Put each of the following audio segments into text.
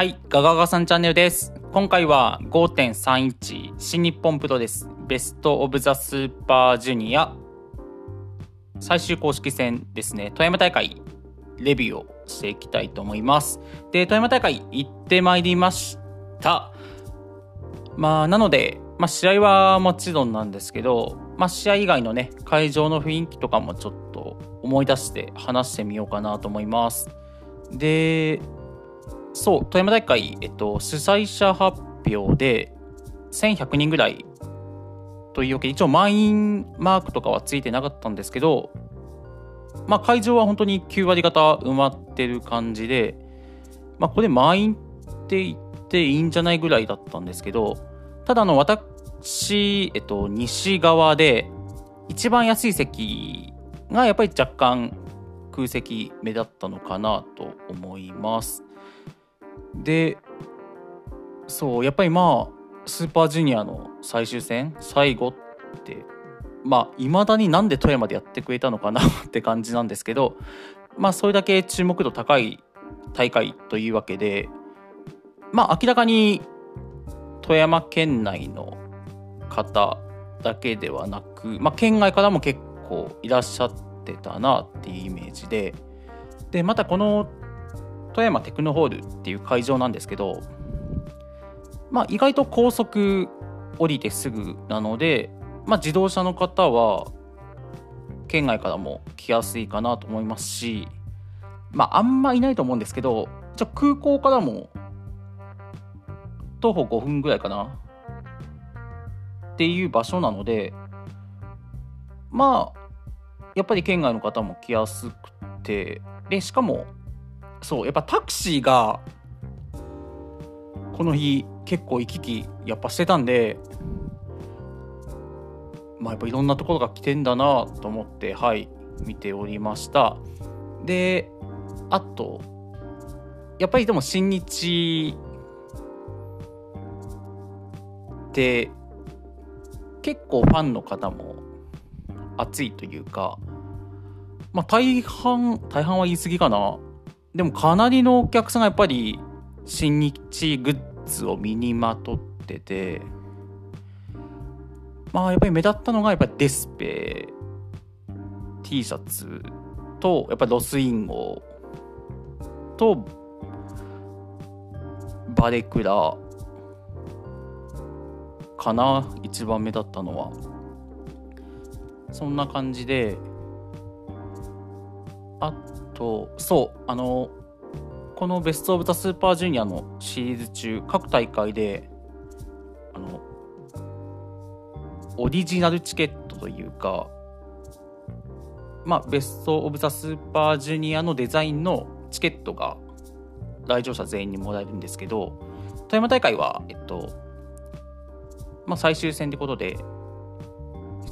はい、ガガガさんチャンネルです。今回は5.31新日本プロです。ベストオブザスーパージュニア最終公式戦ですね、富山大会レビューをしていきたいと思います。で、富山大会行ってまいりました。まあ、なので、まあ、試合はもちろんなんですけど、まあ、試合以外のね、会場の雰囲気とかもちょっと思い出して話してみようかなと思います。で、そう、富山大会、えっと、主催者発表で、1100人ぐらいというわけで、一応満員マークとかはついてなかったんですけど、まあ、会場は本当に9割方埋まってる感じで、まあ、これ満員って言っていいんじゃないぐらいだったんですけど、ただあの、私、えっと、西側で、一番安い席がやっぱり若干空席目立ったのかなと思います。で、そう、やっぱりまあ、スーパージュニアの最終戦、最後って、まあ、いまだになんで富山でやってくれたのかなって感じなんですけど、まあ、それだけ注目度高い大会というわけで、まあ、明らかに富山県内の方だけではなく、まあ、県外からも結構いらっしゃってたなっていうイメージで、で、またこの富山テクノホールっていう会場なんですけど、まあ、意外と高速降りてすぐなので、まあ、自動車の方は県外からも来やすいかなと思いますし、まあ、あんまいないと思うんですけどじゃ空港からも徒歩5分ぐらいかなっていう場所なのでまあやっぱり県外の方も来やすくてでしかもそうやっぱタクシーがこの日結構行き来やっぱしてたんでまあやっぱいろんなところが来てんだなと思ってはい見ておりました。であとやっぱりでも新日って結構ファンの方も熱いというかまあ大半大半は言い過ぎかな。でもかなりのお客さんがやっぱり新日グッズを身にまとっててまあやっぱり目立ったのがやっぱりデスペ T シャツとやっぱりロスインゴとバレクラかな一番目立ったのは。そんな感じであとそうあのこのベスト・オブ・ザ・スーパージュニアのシリーズ中各大会であのオリジナルチケットというかまあベスト・オブ・ザ・スーパージュニアのデザインのチケットが来場者全員にもらえるんですけど富山大会はえっとまあ最終戦ってことで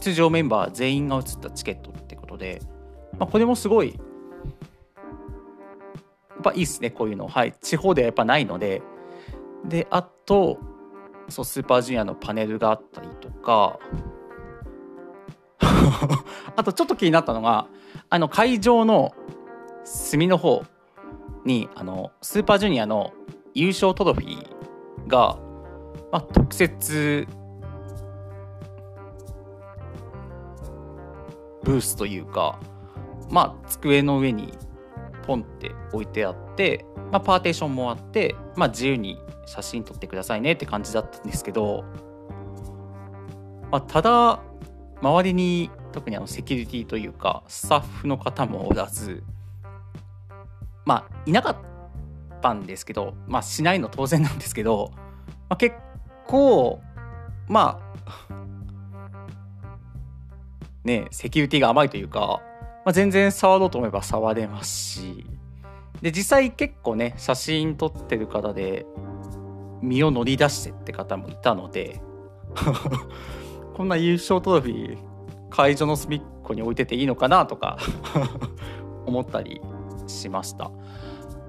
出場メンバー全員が移ったチケットってことで、まあ、これもすごいっぱいいっすねこういうの。はい。地方ではやっぱないので。であとそうスーパージュニアのパネルがあったりとか。あとちょっと気になったのがあの会場の隅の方にあのスーパージュニアの優勝トロフィーが、まあ、特設ブースというかまあ机の上にポンって置いてあって、まあ、パーテーションもあって、まあ、自由に写真撮ってくださいねって感じだったんですけど、まあ、ただ周りに特にあのセキュリティというかスタッフの方もおらずまあいなかったんですけどまあしないの当然なんですけど、まあ、結構まあねセキュリティが甘いというか、まあ、全然触ろうと思えば触れますし。で実際結構ね写真撮ってる方で身を乗り出してって方もいたので こんな優勝トロフィー会場の隅っこに置いてていいのかなとか 思ったりしました。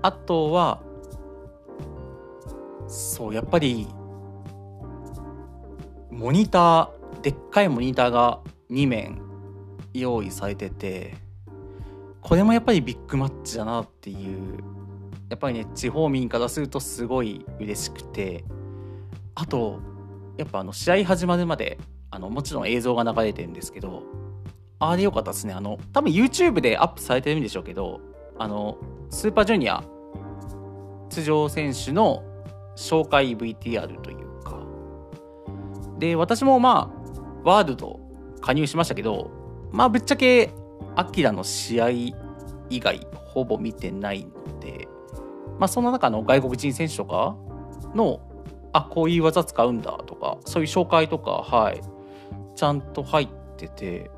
あとはそうやっぱりモニターでっかいモニターが2面用意されててこれもやっぱりビッグマッチだなっていうやっぱりね地方民からするとすごい嬉しくてあとやっぱあの試合始まるまであのもちろん映像が流れてるんですけどあれ良かったですね。あの多分 YouTube でアップされてるんでしょうけどあのスーパージュニア出場選手の紹介 VTR というか。で私もまあワールド加入しましたけどまあぶっちゃけアキラの試合以外ほぼ見てないのでまあその中の外国人選手とかのあこういう技使うんだとかそういう紹介とかはい。ちゃんと入ってて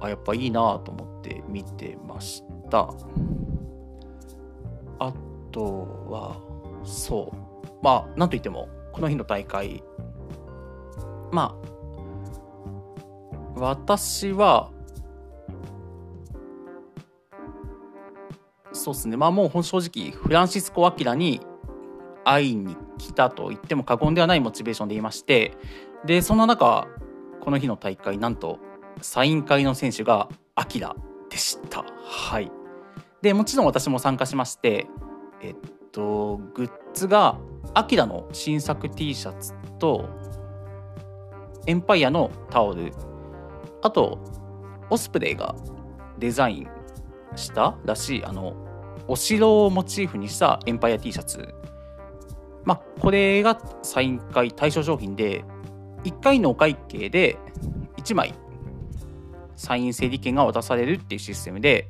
あやっぱいいなと思って見てました。あとはそう。まあなんといってもこの日の大会。まあ私はそうですね。まあもう正直フランシスコ・アキラに会いに来たと言っても過言ではないモチベーションでいましてでそんな中この日の大会なんとサイン会の選手がアキラでした。はい。でもちろん私も参加しましてえっとグッズがアキラの新作 T シャツとエンパイアのタオルあとオスプレイがデザインしたらしい。あのお城をモチーフにしたエンパイア T シャツ。まあこれがサイン会対象商品で1回のお会計で1枚サイン整理券が渡されるっていうシステムで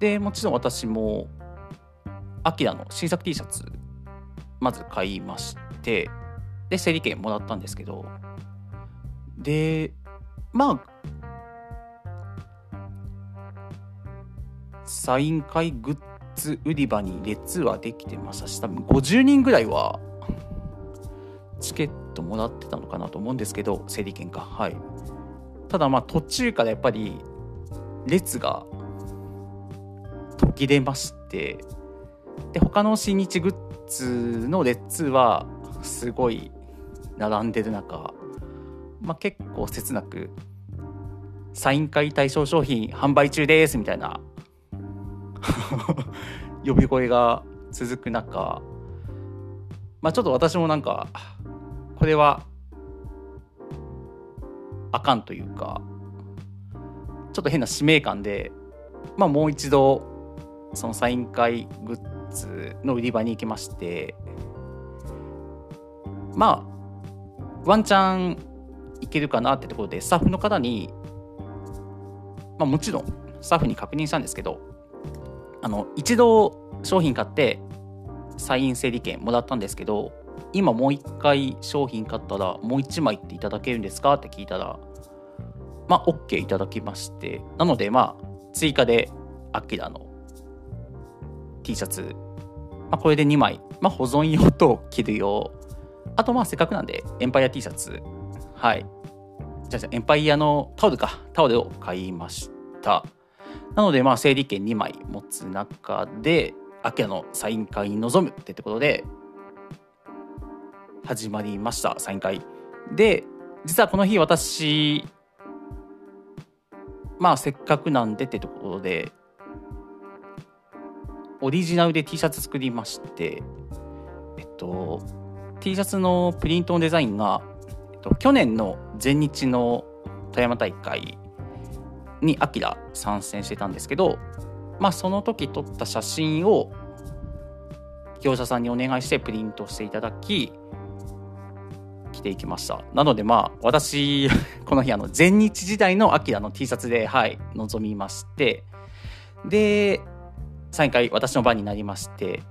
でもちろん私もアキラの新作 T シャツまず買いましてで整理券もらったんですけどでまあサイン会グッズ売り場に列はできてましたし多分50人ぐらいはチケットもらってたのかなと思うんですけど整理券か。はい。ただまあ途中からやっぱり列が途切れましてで他の新日グッズの列はすごい並んでる中、まあ、結構切なくサイン会対象商品販売中ですみたいな 呼び声が続く中まあちょっと私もなんかこれはあかんというかちょっと変な使命感でまあもう一度そのサイン会グッズの売り場に行きましてまあワンチャンいけるかなってところでスタッフの方にまあもちろんスタッフに確認したんですけどあの一度商品買ってサイン整理券もらったんですけど今もう一回商品買ったらもう一枚っていただけるんですかって聞いたらまあ OK いただきまして。なのでまあ追加でアキラの T シャツ、まあ、これで2枚、まあ、保存用と着る用。あとまあせっかくなんでエンパイア T シャツ。はい。じゃあエンパイアのタオルか。タオルを買いました。なのでまあ整理券2枚持つ中でアキラのサイン会に臨むってところで始まりましたサイン会。で実はこの日私まあせっかくなんでってところでオリジナルで T シャツ作りましてえっと T シャツのプリントのデザインが、えっと、去年の全日の富山大会にアキラ参戦してたんですけどまあその時撮った写真を業者さんにお願いしてプリントしていただき着ていきました。なのでまあ私 この日あの全日時代のアキラの T シャツではい臨みましてで3回私の番になりまして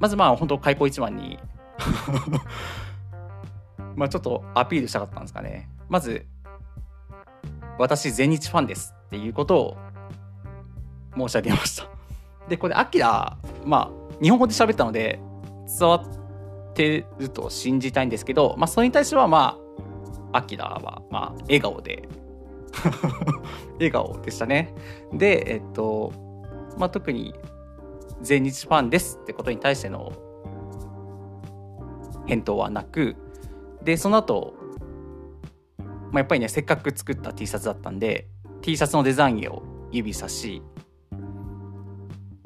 まずまあ本当開口一番に まあちょっとアピールしたかったんですかね。まず私全日ファンですっていうことを申し上げました。でこれアキラまあ日本語で喋ったので伝わってると信じたいんですけどまあそれに対してはまあアキラはまあ笑顔で 笑顔でしたね。でえっとまあ特に全日ファンですってことに対しての返答はなくでその後、まあやっぱりねせっかく作った T シャツだったんで T シャツのデザインを指さし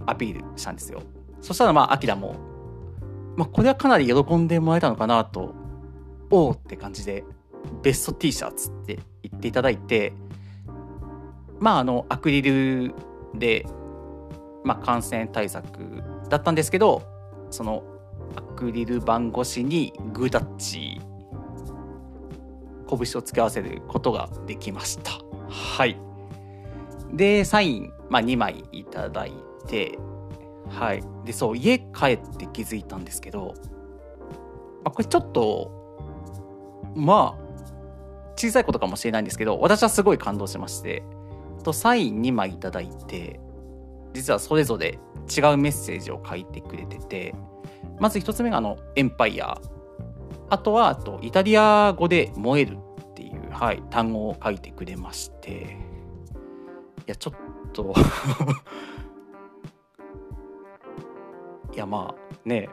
アピールしたんですよ。そしたらまあ、アキラも、まあ、これはかなり喜んでもらえたのかなと、おおって感じで、ベスト T シャツって言っていただいて、まあ、あの、アクリルで、まあ、感染対策だったんですけど、その、アクリル板越しにグータッチ、拳を付け合わせることができました。はい。で、サイン、まあ、2枚いただいて、はい。で、そう、家帰って気づいたんですけど、まあ、これちょっと、まあ、小さいことかもしれないんですけど、私はすごい感動しまして、とサイン2枚いただいて、実はそれぞれ違うメッセージを書いてくれてて、まず1つ目があの、エンパイア。あとは、あと、イタリア語で燃えるっていう、はい、単語を書いてくれまして、いや、ちょっと いや、まあね、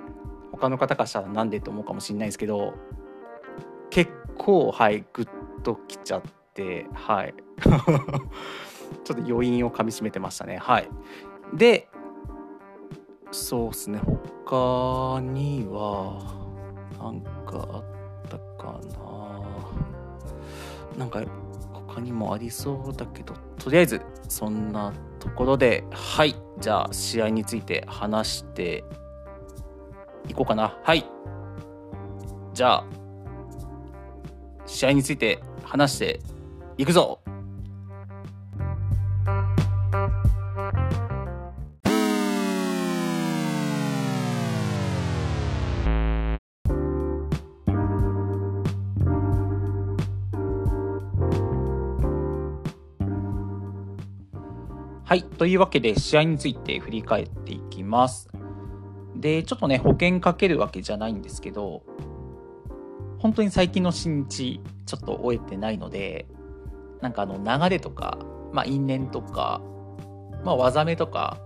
他の方からしたらなんでと思うかもしれないですけど、結構、はい、グッときちゃって、はい。ちょっと余韻をかみしめてましたね。はい。で、そうっすね、他には、なんかあったかな。なんか他にもありそうだけど。とりあえずそんなところで。はい。じゃあ試合について話していこうかな。はい。じゃあ試合について話していくぞ。はい。というわけで、試合について振り返っていきます。で、ちょっとね、保険かけるわけじゃないんですけど、本当に最近の新日、ちょっと終えてないので、なんかあの、流れとか、まあ、因縁とか、まあ、技名とか、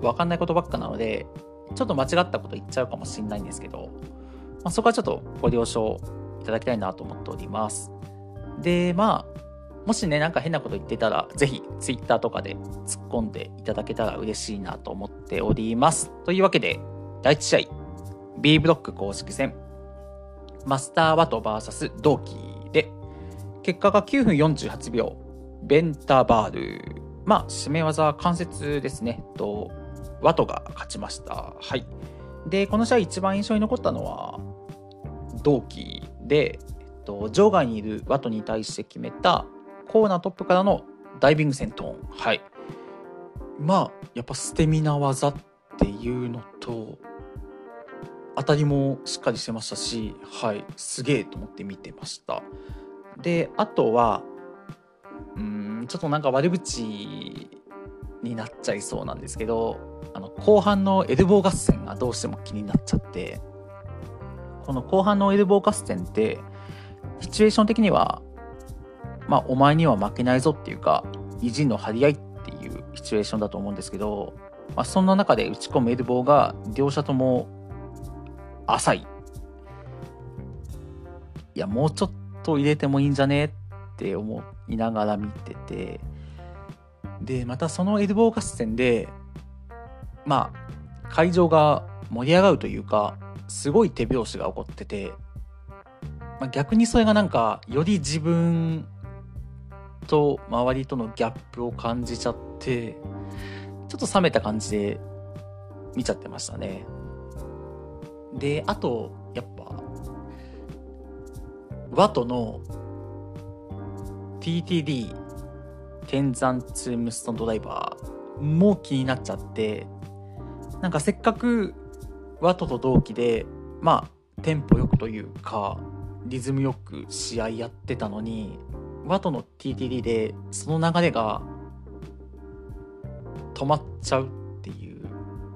わかんないことばっかなので、ちょっと間違ったこと言っちゃうかもしれないんですけど、まあ、そこはちょっとご了承いただきたいなと思っております。で、まあ、もしね、なんか変なこと言ってたら、ぜひ Twitter とかで突っ込んでいただけたら嬉しいなと思っております。というわけで、第1試合、B ブロック公式戦、マスターワト VS 同期で、結果が9分48秒、ベンタバール。まあ、締め技関節ですね。と、ワトが勝ちました。はい。で、この試合一番印象に残ったのは、同期で、えっと、場外にいるワトに対して決めたコーナートップからのダイビング戦闘。はい。まあやっぱ捨て身な技っていうのと当たりもしっかりしてましたしはい。すげえと思って見てました。であとはうんちょっとなんか悪口になっちゃいそうなんですけどあの後半のエルボー合戦がどうしても気になっちゃってこの後半のエルボー合戦ってシチュエーション的にはまあ、お前には負けないぞっていうか、意地の張り合いっていうシチュエーションだと思うんですけど、まあ、そんな中で打ち込むエルボーが両者とも浅い。いや、もうちょっと入れてもいいんじゃねって思いながら見てて、で、またそのエルボー合戦で、まあ、会場が盛り上がるというか、すごい手拍子が起こってて、まあ、逆にそれがなんか、より自分と周りとのギャップを感じちゃってちょっと冷めた感じで見ちゃってましたね。であとやっぱワトの TTD 天山ツームストンドライバーも気になっちゃってなんかせっかくワトと同期でまあテンポよくというかリズムよく試合やってたのにワトの TTD でその流れが止まっちゃうっていう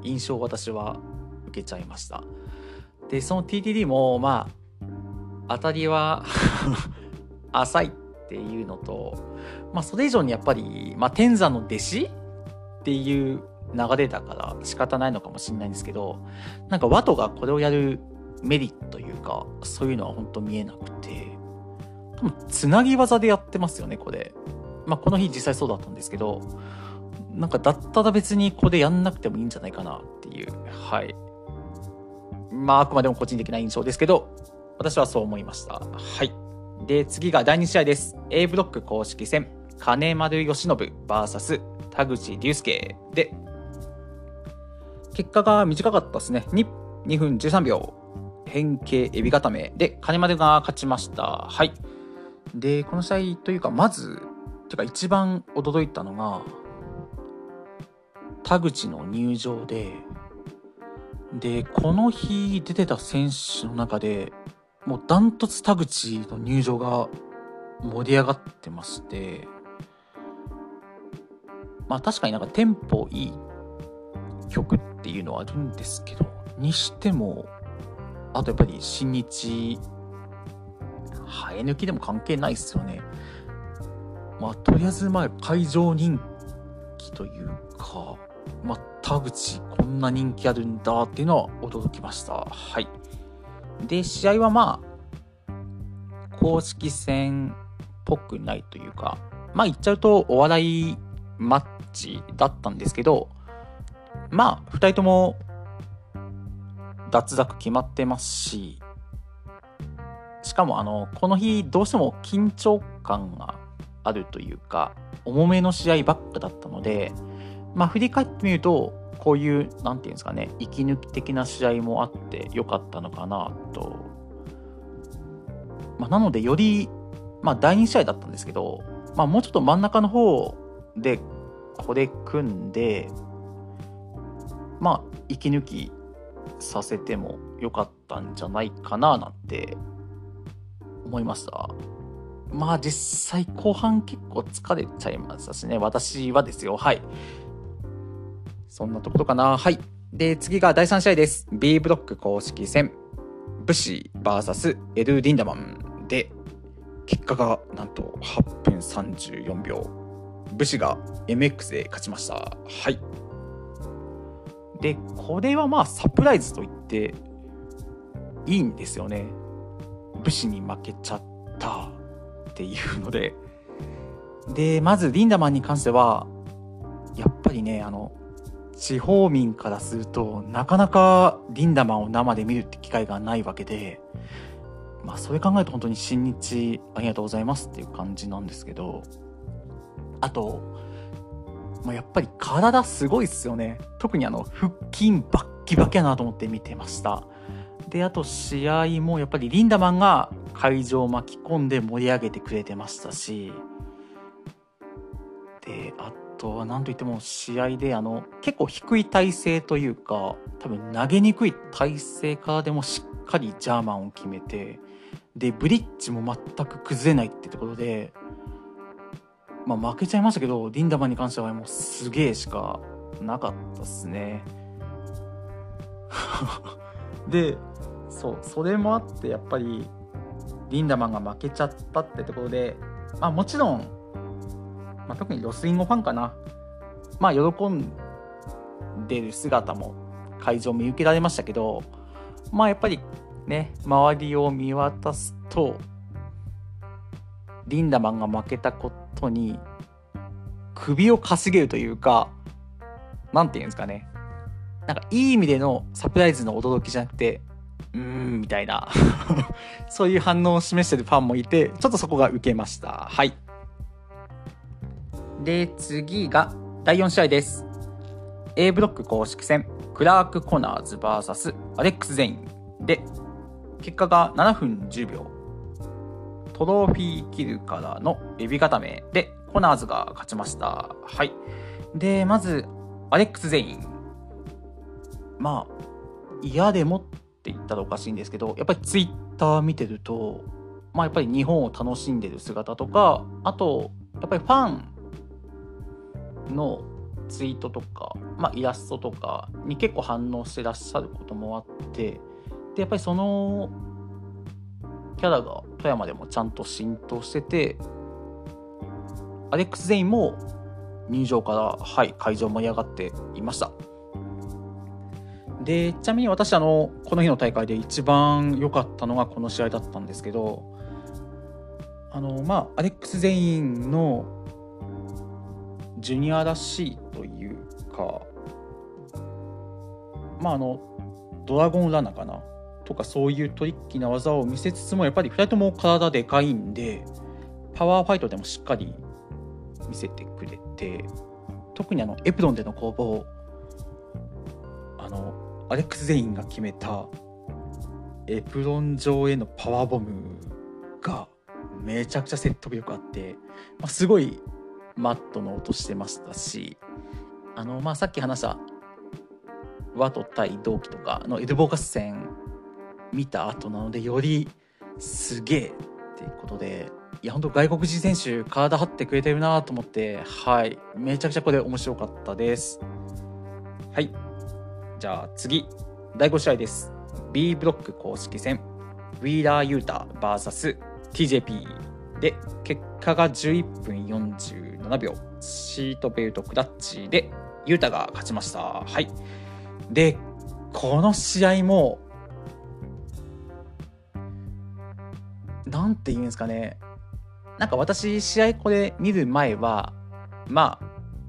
印象を私は受けちゃいました。でその TTD もまあ当たりは 浅いっていうのとまあそれ以上にやっぱり、まあ、天山の弟子っていう流れだから仕方ないのかもしれないんですけどなんかワトがこれをやるメリットというかそういうのは本当見えなくて。つなぎ技でやってますよねこれ、まあ、この日実際そうだったんですけどなんかだったら別にここでやんなくてもいいんじゃないかなっていう、はい。まあ、あくまでも個人的な印象ですけど、私はそう思いました。はい。で、次が第2試合です。A ブロック公式戦、金丸義信 VS 田口竜介で、結果が短かったですね。2, 2分13秒。変形エビ固めで、金丸が勝ちました。はい。で、この試合というか、まず、てか一番驚いたのが、田口の入場で、で、この日出てた選手の中で、もうダントツ田口の入場が盛り上がってまして、まあ確かになんかテンポいい曲っていうのはあるんですけど、にしても、あとやっぱり新日、生え抜きでも関係ないっすよね。まあとりあえずまあ会場人気というか、まあ田口こんな人気あるんだっていうのは驚きました。はい。で、試合はまあ、公式戦っぽくないというか、まあ言っちゃうとお笑いマッチだったんですけど、まあ、2人とも脱落決まってますし、しかもあの、この日どうしても緊張感があるというか、重めの試合ばっかだったので、まあ振り返ってみると、こういう、なんていうんですかね、息抜き的な試合もあってよかったのかなと。まあ、なので、より、まあ、第2試合だったんですけど、まあ、もうちょっと真ん中の方で、これ組んで、まあ、息抜きさせてもよかったんじゃないかな、なんて思いました。まあ実際後半結構疲れちゃいましたしね、私はですよ。はい。そんなところかな。はい。で、次が第3試合です。B ブロック公式戦。ブシ VS エル・リンダマンで、結果がなんと8分34秒。ブシが MX で勝ちました。はい。で、これはまあサプライズと言っていいんですよね。武士に負けちゃったっていうので。で、まずリンダマンに関しては、やっぱりね、あの、地方民からするとなかなかリンダマンを生で見るって機会がないわけでまあそれ考えると本当に新日ありがとうございますっていう感じなんですけどあと、まあ、やっぱり体すごいっすよね特にあの腹筋バッキバキやなと思って見てましたであと試合もやっぱりリンダマンが会場を巻き込んで盛り上げてくれてましたしであとは何といっても試合であの結構低い体勢というか多分投げにくい体勢からでもしっかりジャーマンを決めてでブリッジも全く崩れないってところで、まあ、負けちゃいましたけどリンダマンに関してはもうすげえしかなかったっすね。でそうそれもあってやっぱりリンダマンが負けちゃったってところでまあもちろんまあ、特にロスインゴファンかな。まあ、喜んでる姿も会場見受けられましたけど、まあ、やっぱりね、周りを見渡すと、リンダマンが負けたことに、首をかしげるというか、なんて言うんですかね。なんかいい意味でのサプライズの驚きじゃなくて、うーん、みたいな そういう反応を示してるファンもいて、ちょっとそこが受けました。はい。で、次が第4試合です。A ブロック公式戦、クラーク・コナーズ VS アレックス・ゼインで、結果が7分10秒。トロフィーキルからのエビ固めで、コナーズが勝ちました。はい。で、まず、アレックス・ゼイン。まあ、嫌でもって言ったらおかしいんですけど、やっぱりツイッター見てると、まあやっぱり日本を楽しんでる姿とか、あと、やっぱりファンのツイートとか、まあ、イラストとかに結構反応してらっしゃることもあってでやっぱりそのキャラが富山でもちゃんと浸透しててアレックス・ゼインも入場から、はい、会場盛り上がっていました。でちなみに私あのこの日の大会で一番良かったのがこの試合だったんですけどあのまあアレックス・ゼインのジュニアらしいというかまああのドラゴンラナかなとかそういうトリッキーな技を見せつつもやっぱり2人とも体でかいんでパワーファイトでもしっかり見せてくれて特にあのエプロンでの攻防あのアレックス・ゼインが決めたエプロン上へのパワーボムがめちゃくちゃ説得力あって、まあ、すごいマットの音してましたしあの、まあ、さっき話したワト対同期とかのエルボー合戦見た後なのでよりすげえっていうことでいや本当外国人選手体張ってくれてるなと思ってはいめちゃくちゃこれ面白かったです。はい。じゃあ次。第5試合です。B ブロック公式戦。ウィーラー・ユータ VSTJP で結果が11分47秒。シートベルトクラッチでユータが勝ちました。はい。でこの試合もなんて言うんですかね。なんか私試合これ見る前はまあ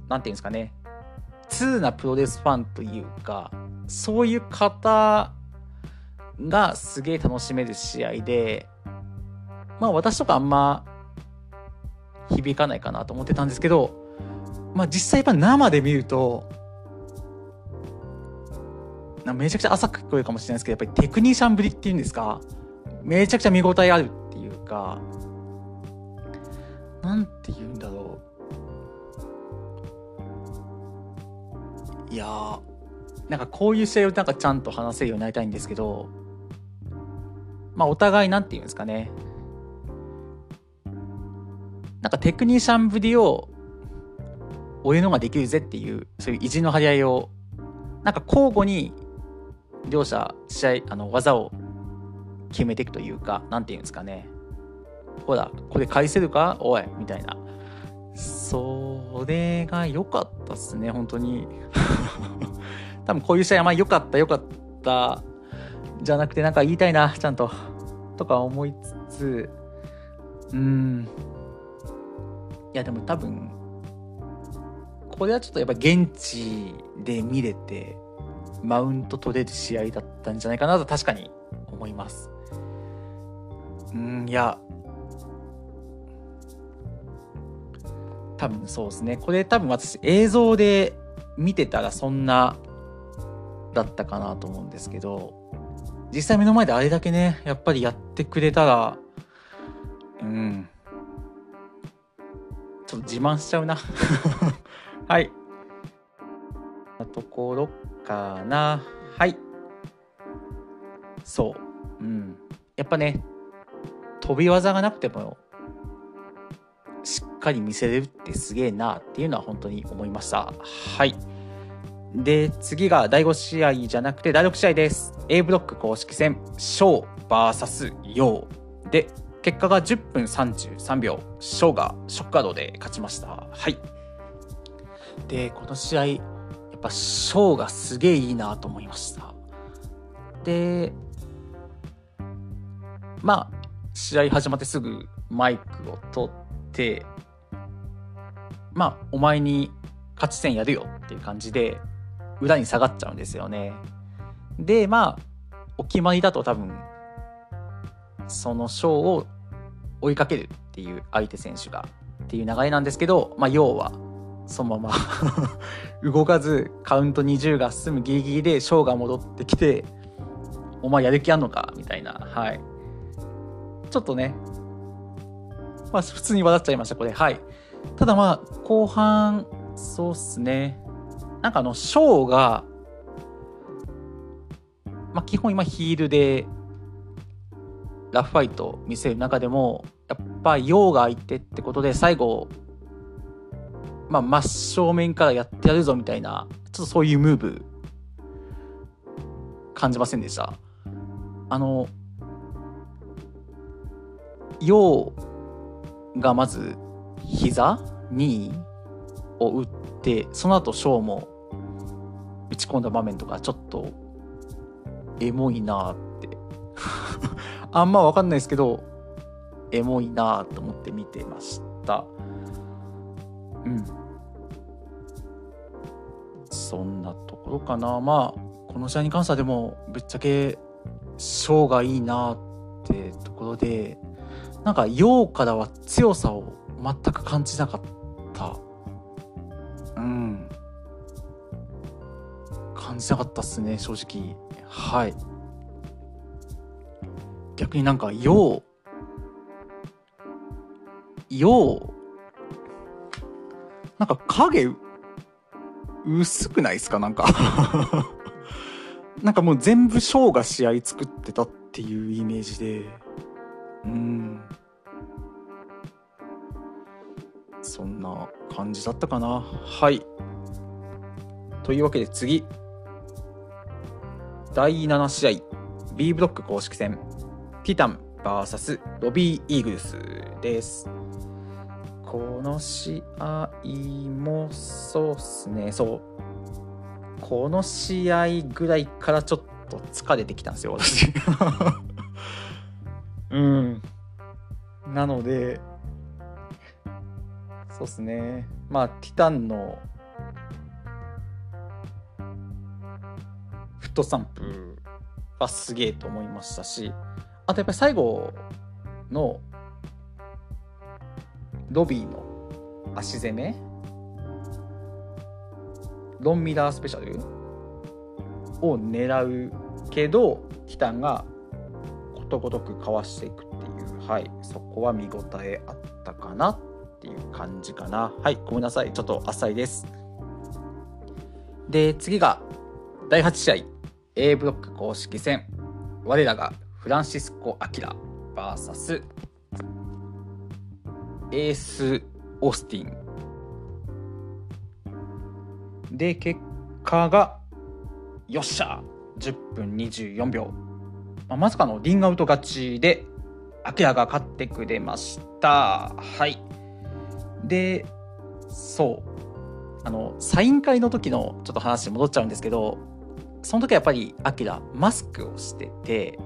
なんて言うんですかね。通なプロレスファンというかそういう方がすげえ楽しめる試合でまあ私とかあんま響かないかなと思ってたんですけどまあ実際やっぱ生で見るとめちゃくちゃ浅く聞こえるかもしれないですけどやっぱりテクニシャンぶりっていうんですかめちゃくちゃ見応えあるっていうかなんて言うんだろう。いやー。なんかこういう試合をなんかちゃんと話せるようになりたいんですけどまあお互いなんて言うんですかね。なんかテクニシャンぶりを俺のができるぜっていうそういう意地の張り合いをなんか交互に両者試合あの技を決めていくというか何て言うんですかねほらこれ返せるか？おいみたいな。それが良かったっすね本当に。多分こういう試合はまあ良かった良かったじゃなくてなんか言いたいなちゃんととか思いつつ。うん。いやでも多分これはちょっとやっぱ現地で見れてマウント取れる試合だったんじゃないかなと確かに思います。うん、いや、多分そうですね。これ多分私映像で見てたらそんなだったかなと思うんですけど、実際目の前であれだけね、やっぱりやってくれたら、うん。ちょっと自慢しちゃうな。はいな。ところかな。はい。そう。うん。やっぱね、飛び技がなくても、かり見せれるってすげえなっていうのは本当に思いました。はい。で、次が第5試合じゃなくて第6試合です。A ブロック公式戦、ショー VS ヨーで、結果が10分33秒、ショーがショッカードで勝ちました。はい。で、この試合、やっぱショーがすげえいいなと思いましたでまあ試合始まってすぐマイクを取ってまあお前に勝ち戦やるよっていう感じで裏に下がっちゃうんですよね。でまあお決まりだと多分そのショーを追いかけるっていう相手選手がっていう流れなんですけど、まあ、要はそのまま 動かずカウント20が進むギリギリでショーが戻ってきてお前やる気あんのかみたいな。はい。ちょっとね。まあ普通に笑っちゃいましたこれ。はい。ただまあ後半そうっすねなんかあのショーがまあ基本今ヒールでラフファイト見せる中でもやっぱヨーが相手ってことで最後まあ、真正面からやってやるぞみたいな、ちょっとそういうムーブ、感じませんでした？あの、ヨウがまず、膝にを打って、その後、ショーも打ち込んだ場面とか、ちょっと、エモいなって。あんまわかんないですけど、エモいなと思って見てました。うん。そんなところかなまあこの試合に関してはでもぶっちゃけショーがいいなってところでなんか陽からは強さを全く感じなかった。うん。感じなかったっすね正直。はい。逆になんか陽陽なんか影薄くないですか？なんか。なんかもう全部ショーが試合作ってたっていうイメージで。うんそんな感じだったかな。はい。というわけで次。第7試合。B ブロック公式戦。ティタン VS ロビーイーグルスです。この試合もそうっすね。そう。この試合ぐらいからちょっと疲れてきたんですよ私。うん。なのでそうっすね。まあティタンのフットサンプはすげえと思いましたし。あとやっぱり最後のロビーの足攻め。ロンミラースペシャルを狙うけどティタンがことごとくかわしていくっていう。はい。そこは見応えあったかな。ってていう感じかな。はいごめんなさい。ちょっと浅いです。で次が第8試合。A ブロック公式戦。我らがフランシスコ・アキラ VS エース・オースティン。で結果がよっしゃ！10分24秒、まあ、まさかのリングアウト勝ちでアキラが勝ってくれました。はい。でそう。あのサイン会の時のちょっと話戻っちゃうんですけどその時はやっぱりアキラマスクをしてて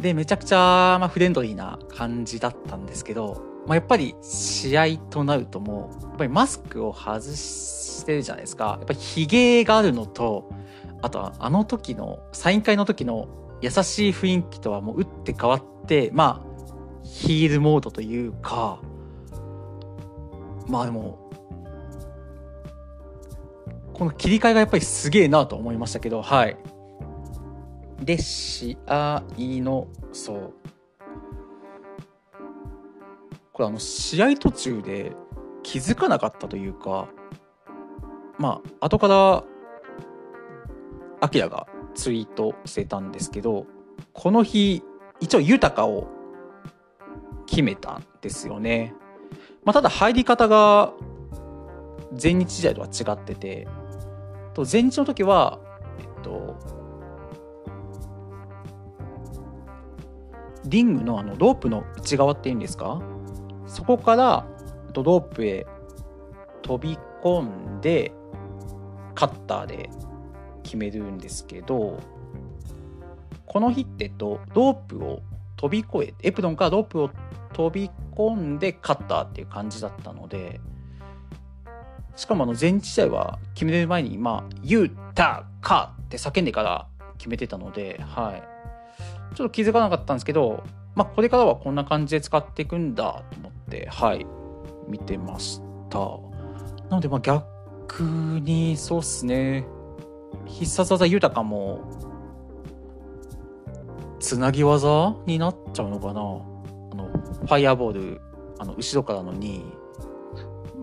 でめちゃくちゃ、まあ、フレンドリーな感じだったんですけど、まあ、やっぱり試合となるともうやっぱりマスクを外してるじゃないですか。やっぱりヒゲがあるのとあとはあの時のサイン会の時の優しい雰囲気とはもう打って変わってまあヒールモードというかまあでもこの切り替えがやっぱりすげえなと思いましたけどはいで試合のそうこれあの試合途中で気づかなかったというかまあ後からアキラがツイートしてたんですけどこの日一応豊を決めたんですよね。まあ、ただ入り方が前日時代とは違っててと前日の時はえっとリングのあのロープの内側っていうんですか？そこからロープへ飛び込んでカッターで決めるんですけどこの日ってとロープを飛び越えエプロンからロープを飛び込んでカッターっていう感じだったのでしかもあの前日試合は決める前にまあ「ユータカ」って叫んでから決めてたのではい。ちょっと気づかなかったんですけどまあこれからはこんな感じで使っていくんだと思ってはい。見てました。なのでまあ逆にそうっすね。必殺技豊かもつなぎ技になっちゃうのかな。ファイアボールあの後ろからの2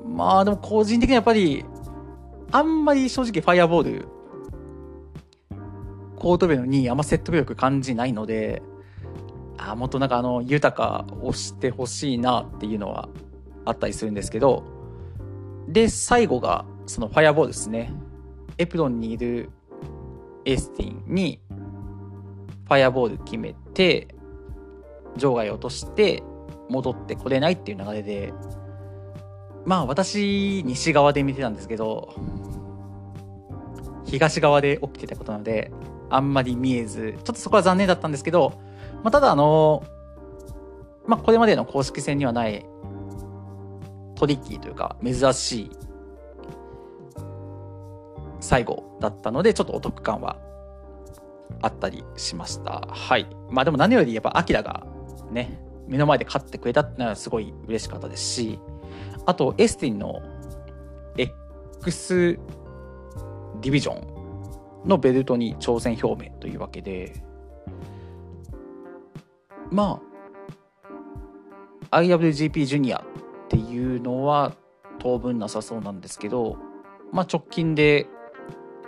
まあでも個人的にはやっぱりあんまり正直ファイアボールコートベの2あんま説得力感じないのであもっとなんかあの豊かをしてほしいなっていうのはあったりするんですけどで最後がそのファイアボールですね。エプロンにいるエスティンにファイアボール決めて場外落として戻ってこれないっていう流れでまあ私西側で見てたんですけど東側で起きてたことなのであんまり見えずちょっとそこは残念だったんですけど、まあ、ただあのまあこれまでの公式戦にはないトリッキーというか珍しい最後だったので、ちょっとお得感はあったりしました。はい。まあでも何よりやっぱアキラがね、目の前で勝ってくれたってのはすごい嬉しかったですし、あとエスティンの X ディビジョンのベルトに挑戦表明というわけで、まあ、IWGP ジュニアっていうのは当分なさそうなんですけど、まあ直近で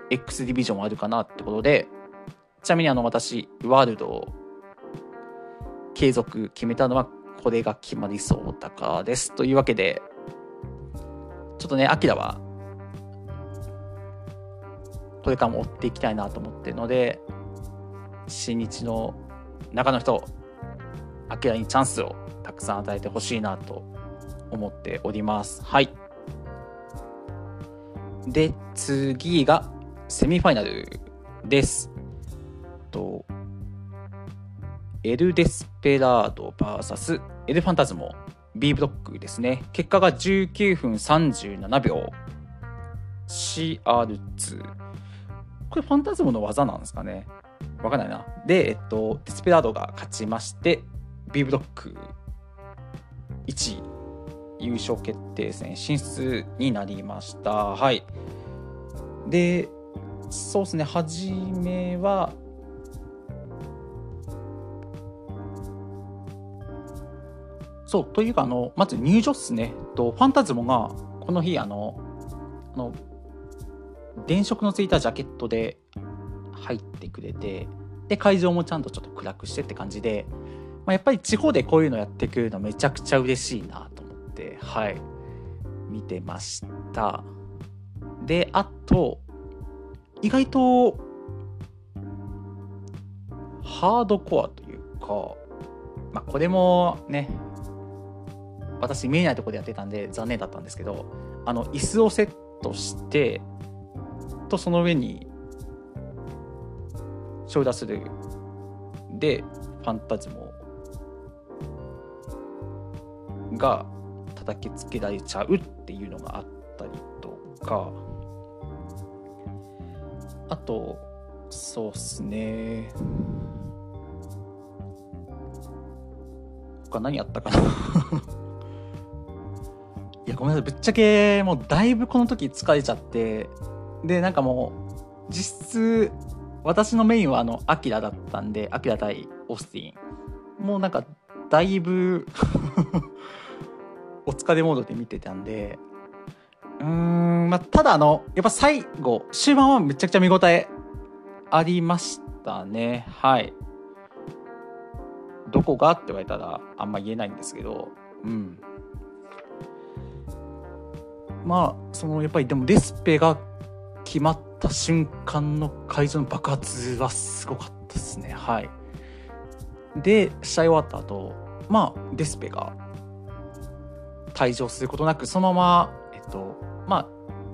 X ディビジョンあるかなってことで、ちなみにあの私、ワールドを継続決めたのはこれが決まりそうだからです。というわけで、ちょっとね、アキラはこれからも追っていきたいなと思ってるので、新日の中の人、アキラにチャンスをたくさん与えてほしいなと思っております。はい。で、次がセミファイナルです。と、エル・デスペラード VS エル・ファンタズモ B ブロックですね。結果が19分37秒 CR2。これファンタズムの技なんですかねわかんないな。で、えっと、デスペラードが勝ちまして、B ブロック1位、優勝決定戦進出になりました。はい。で、そうですね、初めは、そう、というか、あの、まず入場っすね。と、ファンタズモが、この日、あの、あの、電飾のついたジャケットで入ってくれてで会場もちゃんとちょっと暗くしてって感じで、まあ、やっぱり地方でこういうのやってくるのめちゃくちゃ嬉しいなと思ってはい見てましたであと意外とハードコアというかまあこれもね私見えないとこでやってたんで残念だったんですけどあの椅子をセットしてとその上にショルダースルーでファンタジモ。が叩きつけられちゃうっていうのがあったりとか。あとそうっすね。他何やったかな？いやごめんなさいぶっちゃけもうだいぶこの時疲れちゃってで、なんかもう、実質、私のメインはあの、アキラだったんで、アキラ対オースティン。もうなんか、だいぶ お疲れモードで見てたんで、うーん、まあ、ただあの、やっぱ最後、終盤はめちゃくちゃ見応えありましたね。はい。どこが？って言われたらあんま言えないんですけど、うん。まあ、そのやっぱりでもデスペが決まった瞬間の会場の爆発はすごかったですね。はい。で、試合終わった後、まあ、デスペが退場することなく、そのまま、えっと、まあ、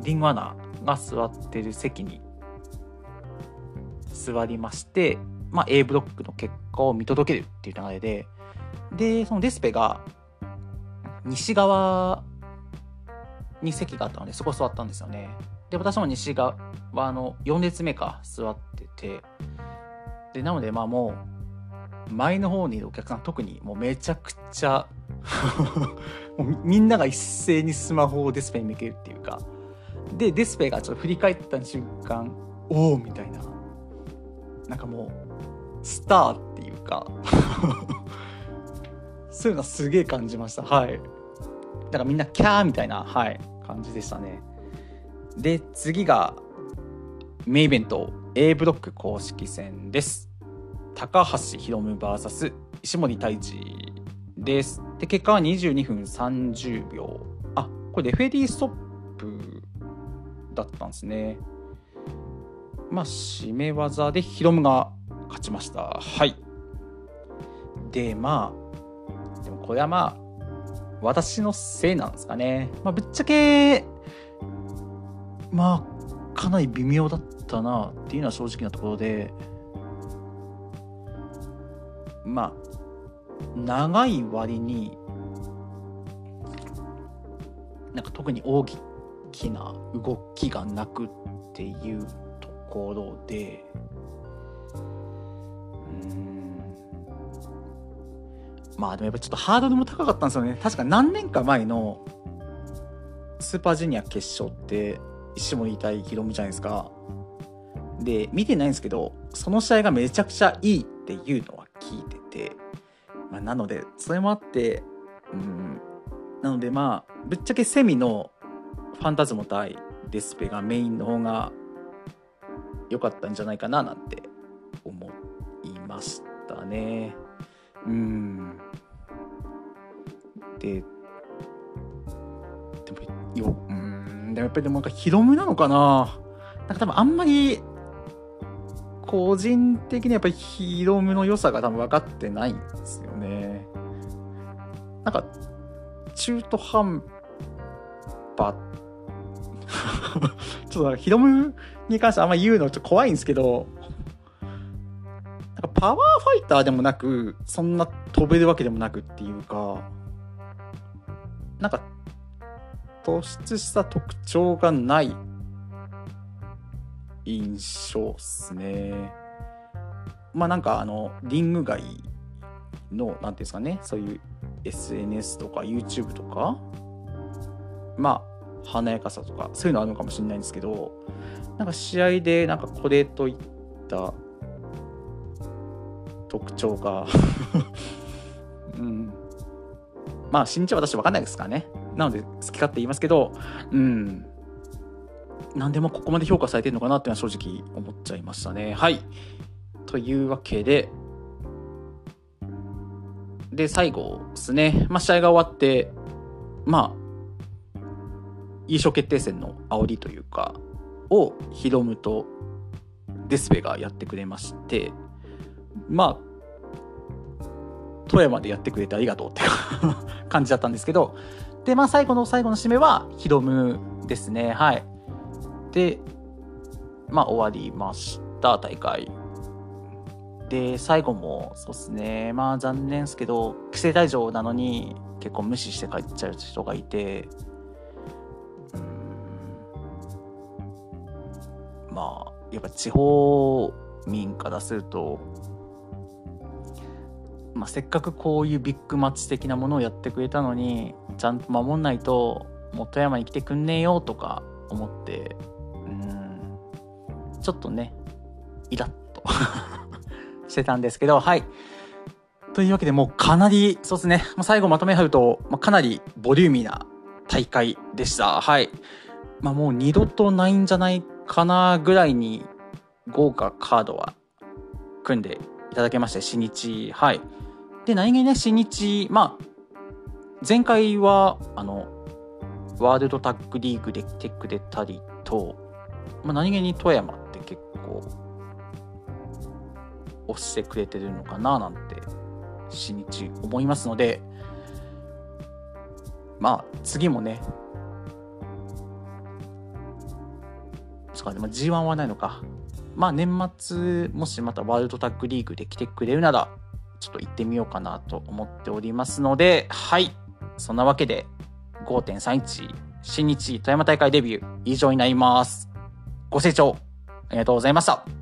リングアナが座ってる席に座りまして、まあ、A ブロックの結果を見届けるっていう流れで、で、そのデスペが西側に席があったので、そこ座ったんですよね。で、私も西側の4列目か座ってて、で、なのでまあもう、前の方にいるお客さん特にもうめちゃくちゃ もうみんなが一斉にスマホをデスペに向けるっていうか、で、デスペがちょっと振り返った瞬間、おおみたいな。なんかもう、スターっていうか そういうのはすげえ感じました。はい。だからみんなキャーみたいな、はい、感じでしたね。で、次がメイベント A ブロック公式戦です。高橋宏夢 VS 石森太一です。で、結果は22分30秒。あ、これレフェリーストップだったんですね。まあ、締め技でヒロムが勝ちました。はい。で、まあ、でもこれはまあ、私のせいなんですかね。まあ、ぶっちゃけ、まあかなり微妙だったなっていうのは正直なところでまあ長い割になんか特に奥義っきな動きがなくっていうところでまあでもやっぱちょっとハードルも高かったんですよね。確か何年か前のスーパージュニア決勝って石森対ヒロムじゃないですか。で見てないんですけどその試合がめちゃくちゃいいっていうのは聞いてて、まあ、なのでそれもあってうん。なのでまあぶっちゃけセミのファンタズモ対デスペがメインの方が良かったんじゃないかななんて思いましたね。うん。ででもようんでもやっぱりでもなんかヒロムなのかな？なんか多分あんまり個人的にやっぱりヒロムの良さが多分分かってないんですよね。なんか中途半端。ちょっとヒロムに関してあんま言うのちょっと怖いんですけど。なんかパワーファイターでもなくそんな飛べるわけでもなくっていうか。なんか突出した特徴がない印象っすね。まあなんかあのリング外の何ていうんですかねそういう SNS とか YouTube とかまあ華やかさとかそういうのあるのかもしれないんですけどなんか試合でなんかこれといった特徴が うんまあ身長は私分かんないですからね。なので好き勝手言いますけどうん。何でもここまで評価されてるのかなっていうのは正直思っちゃいましたね。はい。というわけでで、最後ですね、まあ、試合が終わって、まあ、優勝決定戦の煽りというか、をヒロムとデスペがやってくれまして、まあ、富山でやってくれてありがとうっていう 感じだったんですけど、で、まあ、最後の最後の締めはヒロムですね。はい。で、まあ、終わりました、大会。で、最後も、そうっすね、まあ残念ですけど、規制退場なのに結構無視して帰っちゃう人がいて、まあ、やっぱ地方民からすると、まあ、せっかくこういうビッグマッチ的なものをやってくれたのに、ちゃんと守んないと、もう富山に来てくんねえよとか思って、うん、ちょっとね、イラッと してたんですけど、はい。というわけでもうかなり、そうですね、まあ、最後まとめはると、まあ、かなりボリューミーな大会でした。はい。まあ、もう二度とないんじゃないかなぐらいに豪華カードは組んでいただけまして、新日。はい。で、何気にね、新日、まあ、前回は、あの、ワールドタッグリーグでテック出たりと、まあ、何気に富山って結構押してくれてるのかななんて新日思いますのでまあ次もね G1 はないのか。まあ年末もしまたワールドタッグリーグで来てくれるならちょっと行ってみようかなと思っておりますのではい。そんなわけで5.31新日富山大会デビュー以上になります。ご清聴ありがとうございました。